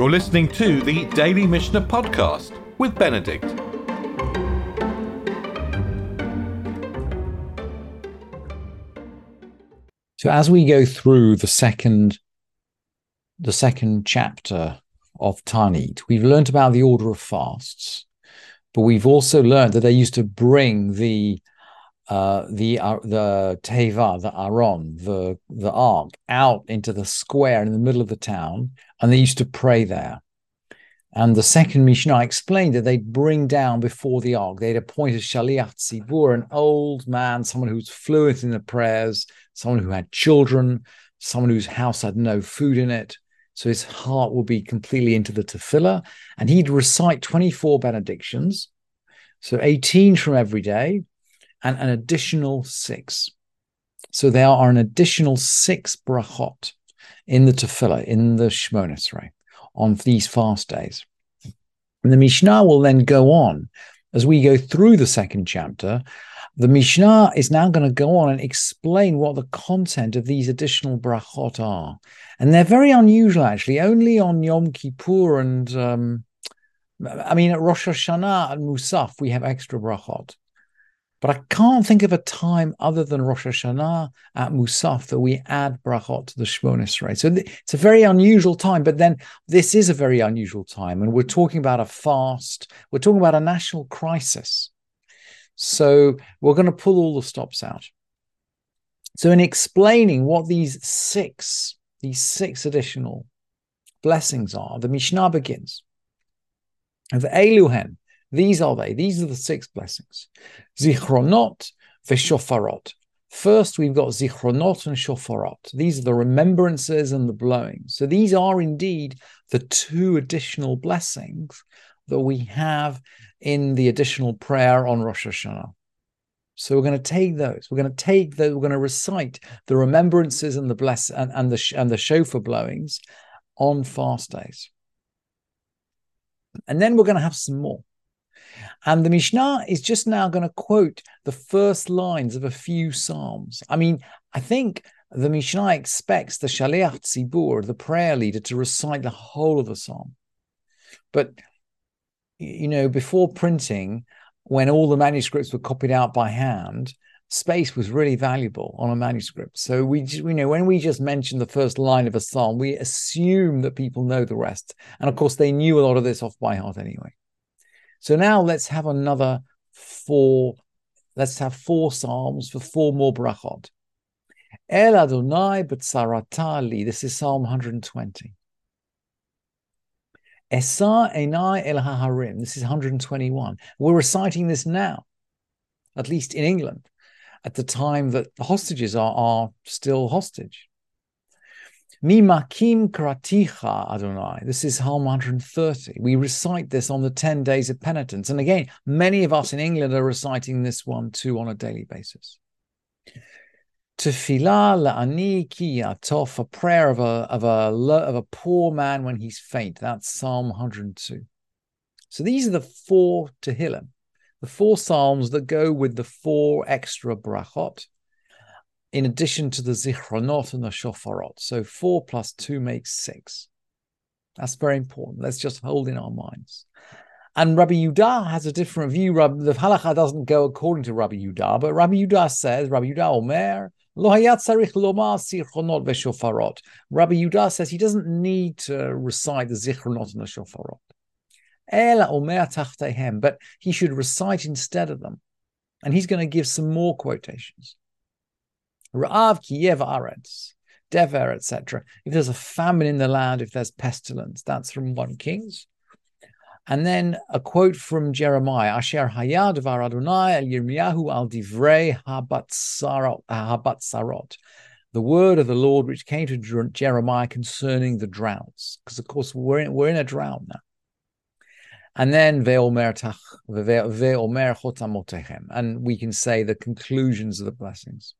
You're listening to the Daily Mishnah Podcast with Benedict. So as we go through the second the second chapter of Ta'anit, we've learned about the order of fasts, but we've also learned that they used to bring the uh, the uh, the teva, the aron, the the ark, out into the square in the middle of the town, and they used to pray there. And the second Mishnah explained that they'd bring down before the ark. They'd appoint a shaliach tzibur, an old man, someone who's fluent in the prayers, someone who had children, someone whose house had no food in it. So his heart would be completely into the tefillah, and he'd recite 24 benedictions, so 18 from every day, and an additional six. So there are an additional six brachot in the tefillah, in the Shemona Esrei, on these fast days. And the Mishnah will then go on as we go through the second chapter. The Mishnah is now going to go on and explain what the content of these additional brachot are. And they're very unusual, actually. Only on Yom Kippur and, um, I mean, at Rosh Hashanah and Musaf, we have extra brachot. But I can't think of a time other than Rosh Hashanah at Musaf that we add brachot to the Shemona Esrei. So it's a very unusual time, but then this is a very unusual time. And we're talking about a fast, we're talking about a national crisis. So we're going to pull all the stops out. So in explaining what these six, these six additional blessings are, the Mishnah begins. Of Eluhen, these are they. These are the six blessings. Zichronot v'shofarot. First, we've got zichronot and shofarot. These are the remembrances and the blowing. So these are indeed the two additional blessings that we have in the additional prayer on Rosh Hashanah. So we're going to take those. We're going to take those. We're going to recite the remembrances and the bless and, and the and the shofar blowings on fast days. And then we're going to have some more. And the Mishnah is just now going to quote the first lines of a few Psalms. I mean, I think the Mishnah expects the Shaliach Tzibur, the prayer leader, to recite the whole of the Psalm. But, you know, before printing, when all the manuscripts were copied out by hand, space was really valuable on a manuscript. So we, you know, when we just mention the first line of a psalm, we assume that people know the rest. And of course, they knew a lot of this off by heart anyway. So now let's have another four. Let's have four psalms for four more brachot. El Adonai b'tzaratali. This is Psalm 120. Esa enai el haharim. This is 121. We're reciting this now, at least in England, at the time that the hostages are, are still hostage. Mimakim kraticha Adonai. This is Psalm 130. We recite this on the 10 days of penitence. And again, many of us in England are reciting this one too on a daily basis. Tefillah la'ani ki atof, a prayer of a, of, a, of a poor man when he's faint. That's Psalm 102. So these are the four Tehillim, the four psalms that go with the four extra brachot in addition to the zichronot and the shofarot. So four plus two makes six. That's very important. Let's just hold in our minds. And Rabbi Yudah has a different view. The halacha doesn't go according to Rabbi Yudah, but Rabbi Yudah says, Rabbi Yudah Omer. Rabbi Yudah says he doesn't need to recite the zichronot and the shofarot. Ela omer tachtehem, but he should recite instead of them. And he's going to give some more quotations. Ra'av kiyev aretz, dever, etc. If there's a famine in the land, if there's pestilence, that's from 1 Kings. And then a quote from Jeremiah, Asher hayad var Adonai el Yirmiyahu al divrei habatzarot, the word of the Lord which came to Jeremiah concerning the droughts. Because of course we're in, we're in a drought now. And then ve'omer chotamotechem, and we can say the conclusions of the blessings.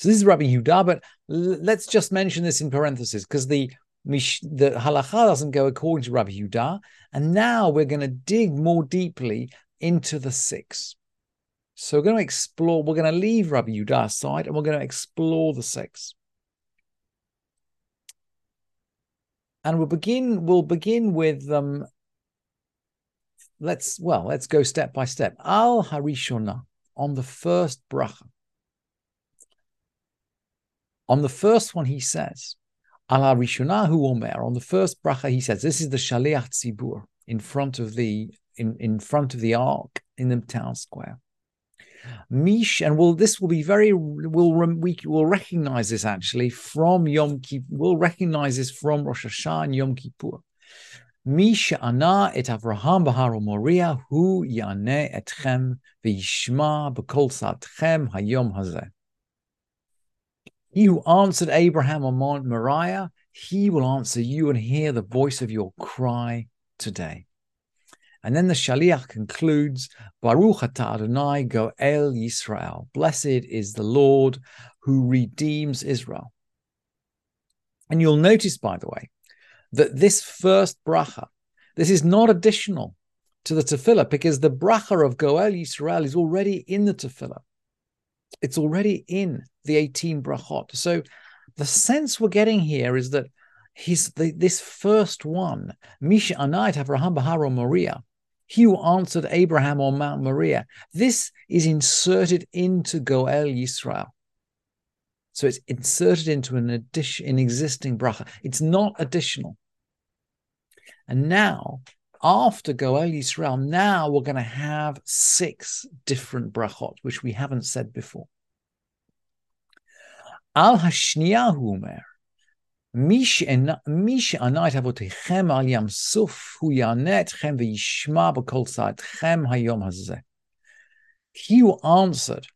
So this is Rabbi Yehuda, but let's just mention this in parentheses because the the halacha doesn't go according to Rabbi Yehuda, and now we're going to dig more deeply into the six. So we're going to explore. We're going to leave Rabbi Yehuda aside, and we're going to explore the six. and we'll begin. We'll begin with um. Let's well, let's go step by step. Al Harishona on the first bracha. On the first one, he says, Al Harishonahu Omer. On the first bracha, he says, "This is the Shaliach Tzibur in front of the in, in front of the ark in the town square." Mish, and will this will be very will we will recognize this actually from Yom Kippur. We'll recognize this from Rosh Hashanah and Yom Kippur. Mish ana et Avraham bahar Moria hu yane etchem v'yishma b'kol satchem hayom hazeh. He who answered Abraham on Mount Moriah, he will answer you and hear the voice of your cry today. And then the Shaliach concludes, Baruch atah Adonai goel Yisrael. Blessed is the Lord who redeems Israel. And you'll notice, by the way, that this first bracha, this is not additional to the tefillah because the bracha of Goel Yisrael is already in the tefillah. It's already in the 18 brachot. So the sense we're getting here is that he's the, this first one, Misha Anait Avraham Baharo Moriah, he who answered Abraham on Mount Moriah. This is inserted into Goel Yisrael. So it's inserted into an addition, an existing bracha. It's not additional. And now, after Goel Yisrael, now we're going to have six different brachot, which we haven't said before. Al Hashniyahu mer Mish anait avotechem al yam suf hu yanetchem v'yishma b'kol saatchem hayom hazeh. He who answered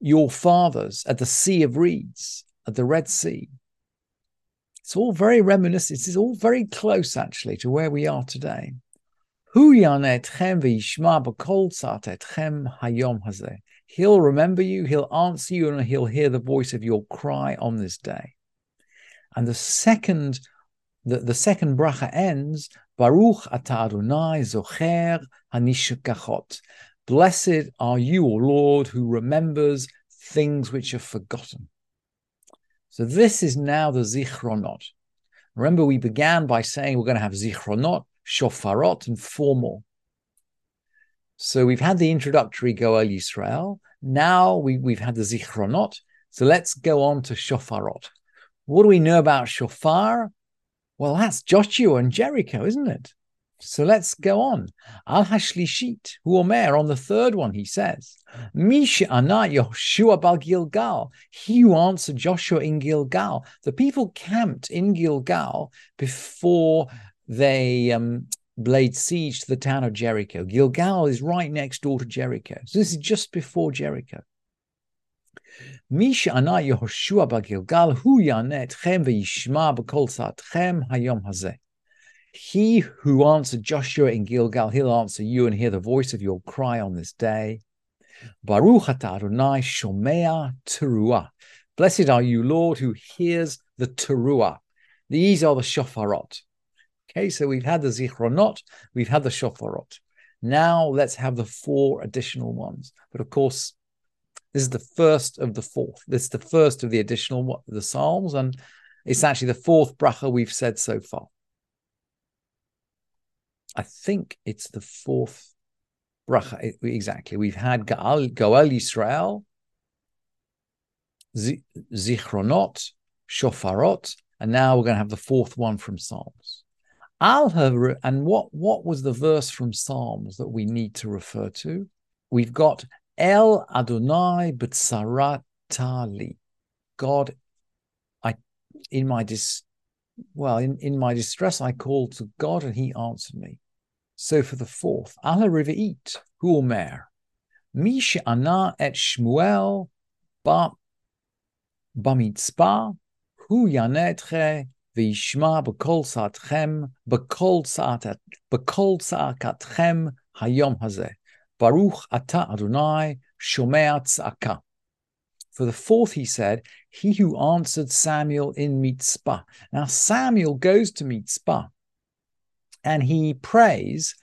your fathers at the Sea of Reeds, at the Red Sea, it's all very reminiscent. It's all very close, actually, to where we are today. He'll remember you, he'll answer you, and he'll hear the voice of your cry on this day. And the second, the, the second bracha ends, Baruch Adonai zocher hanishkachot. Blessed are you, O Lord, who remembers things which are forgotten. So this is now the zichronot. Remember, we began by saying we're going to have zichronot, shofarot, and four more. So we've had the introductory Goel Yisrael. Now we, we've had the zichronot. So let's go on to shofarot. What do we know about shofar? Well, that's Joshua and Jericho, isn't it? So let's go on. Al Hashlishit, Hu Omer, on the third one, he says, Misha Ana Yoshua Bal Gilgal, he who answered Joshua in Gilgal. The people camped in Gilgal before they um, laid siege to the town of Jericho. Gilgal is right next door to Jericho. So this is just before Jericho. Misha Ana Yehoshua Bagilgal Hu Yanet Chem V'Yishma B'Kol Satchem Hayom Hazeh. He who answered Joshua in Gilgal, he'll answer you and hear the voice of your cry on this day. Baruch Adonai shomea teruah. Blessed are you, Lord, who hears the teruah. These are the shofarot. Okay, so we've had the zichronot, we've had the shofarot. Now let's have the four additional ones. But of course, this is the first of the fourth. This is the first of the additional the psalms, and it's actually the fourth bracha we've said so far. I think it's the fourth bracha exactly. We've had Goel, Goel Yisrael, Zichronot, Shofarot, and now we're going to have the fourth one from Psalms. Al and what what was the verse from Psalms that we need to refer to? We've got El Adonai B'tsaratali. God, I in my dis well, in, in my distress, I called to God and he answered me. So for the fourth, Ala Rive'it, Hu Omer, Mish Ana et Shmuel ba bamitzpah, Hu Yanetche v'yishma b'kol sa'atchem, b'kol sa'at, b'kol sa'akatchem hayom hazeh. Baruch Ata Adonai Shomea Tzaka. For the fourth, he said, He who answered Samuel in Mitzpah. Now, Samuel goes to Mitzpah and he prays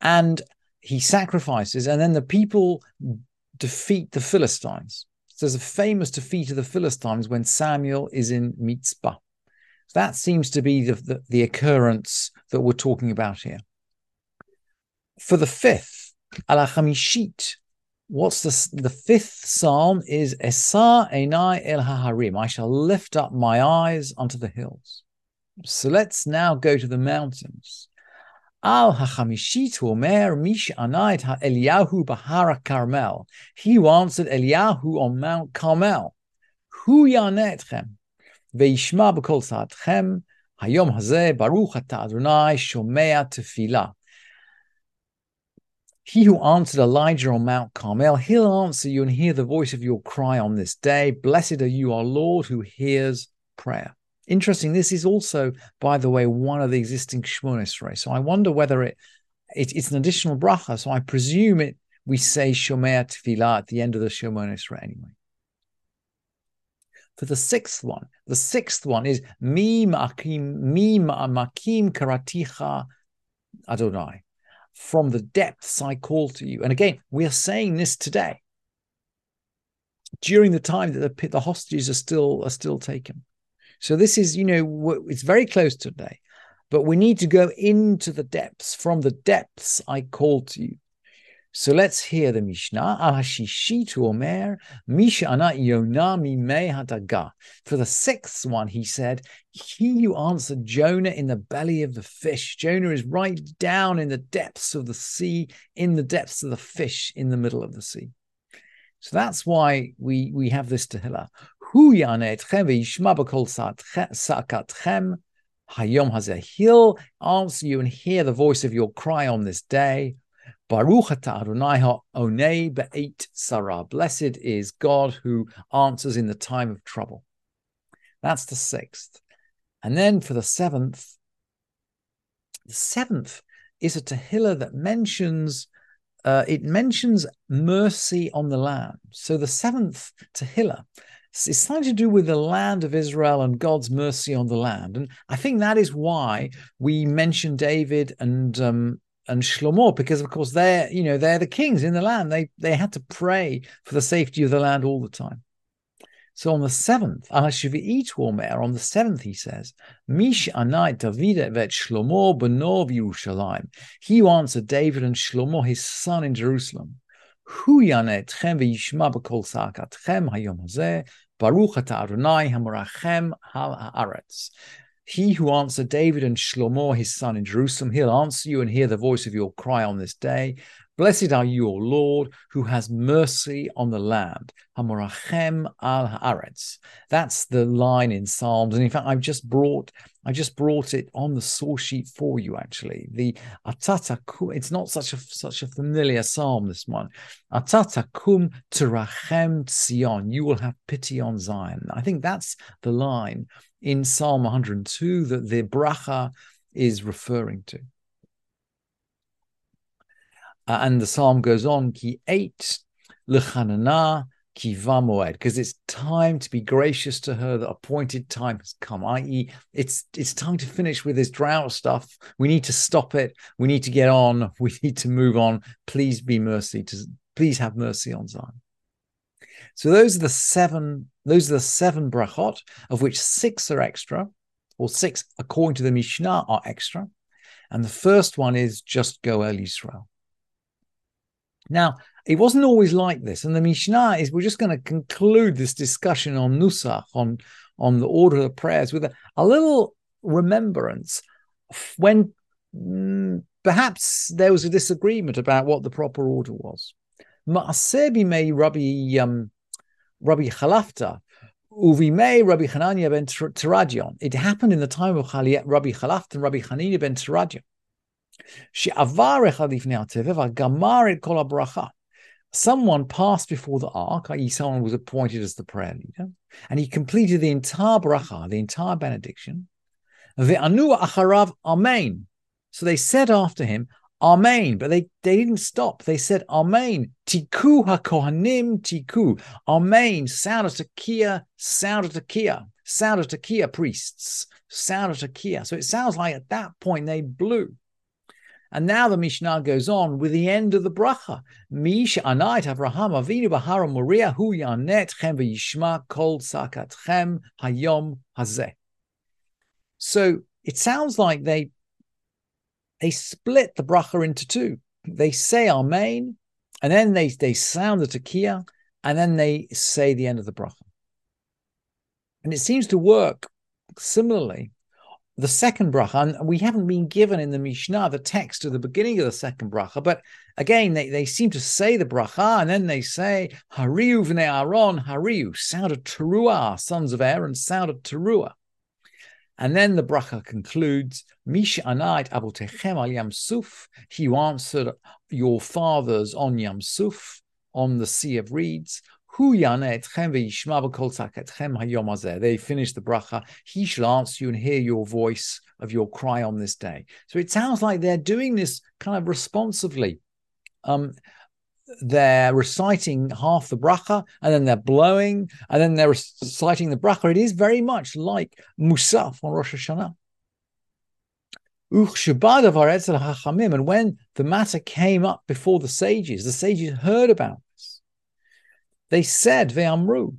and he sacrifices, and then the people defeat the Philistines. So there's a famous defeat of the Philistines when Samuel is in Mitzpah. So that seems to be the, the, the occurrence that we're talking about here. For the fifth, ala chamishit, what's the, the fifth psalm is Esa Enai El Haharim. I shall lift up my eyes unto the hills. So let's now go to the mountains. Al hachamishit omer mish anait ha Eliyahu bahara Carmel. He answered Eliyahu on Mount Carmel. Hu yanetchem veishma b'kol saatchem hayom hazeh baruch ata Adonai shomea tefillah. He who answered Elijah on Mount Carmel, he'll answer you and hear the voice of your cry on this day. Blessed are you, our Lord, who hears prayer. Interesting. This is also, by the way, one of the existing Shmon Esrei. So I wonder whether it, it, it's an additional bracha. So I presume it. We say Shomea Tefillah at the end of the Shemon Esrei anyway. For the sixth one, the sixth one is Mi Makim Mi Makim Karaticha Adonai from the depths I call to you. And again, we are saying this today during the time that the, the hostages are still are still taken. So this is, you know, it's very close today, but we need to go into the depths. From the depths I call to you. So let's hear the Mishnah. Ahashishitu Omer. For the sixth one, he said, He who answered Jonah in the belly of the fish. Jonah is right down in the depths of the sea, in the depths of the fish, in the middle of the sea. So that's why we, we have this Tehillah. Hu yanetchem ve'yishma b'kol sakatchem hayom hazeh. He'll answer you and hear the voice of your cry on this day. Baruch Adonai onei be'et sarah. Blessed is God who answers in the time of trouble. That's the sixth. And then for the seventh, the seventh is a Tehillah that mentions uh, it mentions mercy on the land. So the seventh Tehillah is something to do with the land of Israel and God's mercy on the land. And I think that is why we mention David and um, and Shlomo, because of course they're you know they're the kings in the land. They they had to pray for the safety of the land all the time. So on the seventh, on the seventh, he says, Mish anai David vet Shlomo benov Yerushalayim. He answered David and Shlomo, his son in Jerusalem. V'yishma hayom hazeh, baruch ata Adonai hamorachem ha'aretz. He who answered David and Shlomo, his son in Jerusalem, he'll answer you and hear the voice of your cry on this day. Blessed are you, O Lord, who has mercy on the land. Hamorachem al haaretz. That's the line in Psalms. And in fact, I've just brought I just brought it on the source sheet for you. Actually, the atata kum. It's not such a such a familiar psalm. This one, atata kum terachem Sion. You will have pity on Zion. I think that's the line in Psalm 102 that the bracha is referring to. Uh, and the psalm goes on, ki eight lechanana ki vamoed, because it's time to be gracious to her. The appointed time has come. I.e., it's it's time to finish with this drought stuff. We need to stop it. We need to get on. We need to move on. Please be mercy to. Please have mercy on Zion. So those are the seven. Those are the seven brachot, of which six are extra, or six according to the Mishnah are extra, and the first one is just Goel Yisrael. Now, it wasn't always like this. And the Mishnah is we're just going to conclude this discussion on Nusach, on, on the order of prayers, with a, a little remembrance when mm, perhaps there was a disagreement about what the proper order was. Ma'asebi may Rabbi, um, Rabbi Chalafta, Uvime Rabbi Hanania ben Teradion. It happened in the time of Rabbi Chalafta and Rabbi Hanania ben Someone passed before the ark, i.e., someone was appointed as the prayer leader, and he completed the entire bracha, the entire benediction. Ve'anu acharav amen. So they said after him, Amen. But they, they didn't stop. They said, Amen. Tiku hakohanim tiku. Amen. Sound of tekiah, sound of tekiah, sound of tekiah priests, sound of tekiah. So it sounds like at that point they blew. And now the Mishnah goes on with the end of the bracha. Misha anait Avraham Avinu Bahara Moria Hu Yanet Chem V'Yishma Kol Sakatchem Hayom Hazeh. So it sounds like they they split the bracha into two. They say Amen, and then they they sound the tekiah, and then they say the end of the bracha. And it seems to work similarly. The second bracha, and we haven't been given in the Mishnah the text of the beginning of the second bracha, but again, they, they seem to say the bracha, and then they say, Hariu v'nei Aaron, Hariu, sound of Teruah, sons of Aaron, sound of Teruah. And then the bracha concludes, Misha anait abotechem al Yam Suf. He answered your fathers on Yam Suf, on the Sea of Reeds. Hu etchem ve'yishma tzaketchem hayom They finish the bracha. He shall answer you and hear your voice of your cry on this day. So it sounds like they're doing this kind of responsively. Um, they're reciting half the bracha and then they're blowing and then they're reciting the bracha. It is very much like Musaf on Rosh Hashanah. And when the matter came up before the sages, the sages heard about. They said, Ve'amru,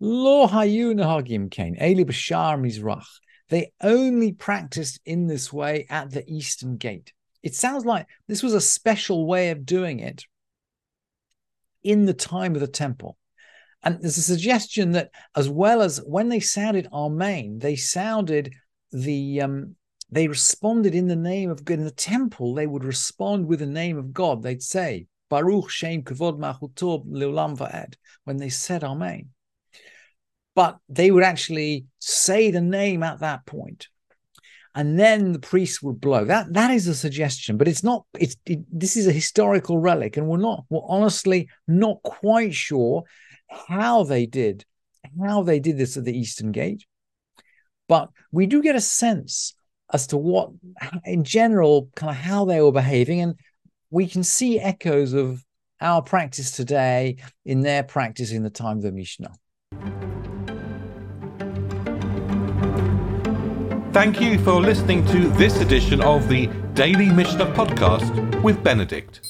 Lo hayu nahagim kain, eli b'shar mizrach. They only practiced in this way at the eastern gate. It sounds like this was a special way of doing it in the time of the temple. And there's a suggestion that as well as when they sounded Amen, they sounded the um, they responded in the name of God. In the temple, they would respond with the name of God. They'd say, Baruch Shem Kavod Machutob Leolam Va'ed, when they said Amen. But they would actually say the name at that point and then the priest would blow. That that is a suggestion, but it's not. It's it, this is a historical relic, and we're not. We're honestly not quite sure how they did how they did this at the Eastern Gate, but we do get a sense as to what, in general, kind of how they were behaving, and we can see echoes of our practice today in their practice in the time of the Mishnah. Thank you for listening to this edition of the Daily Mishnah Podcast with Benedict.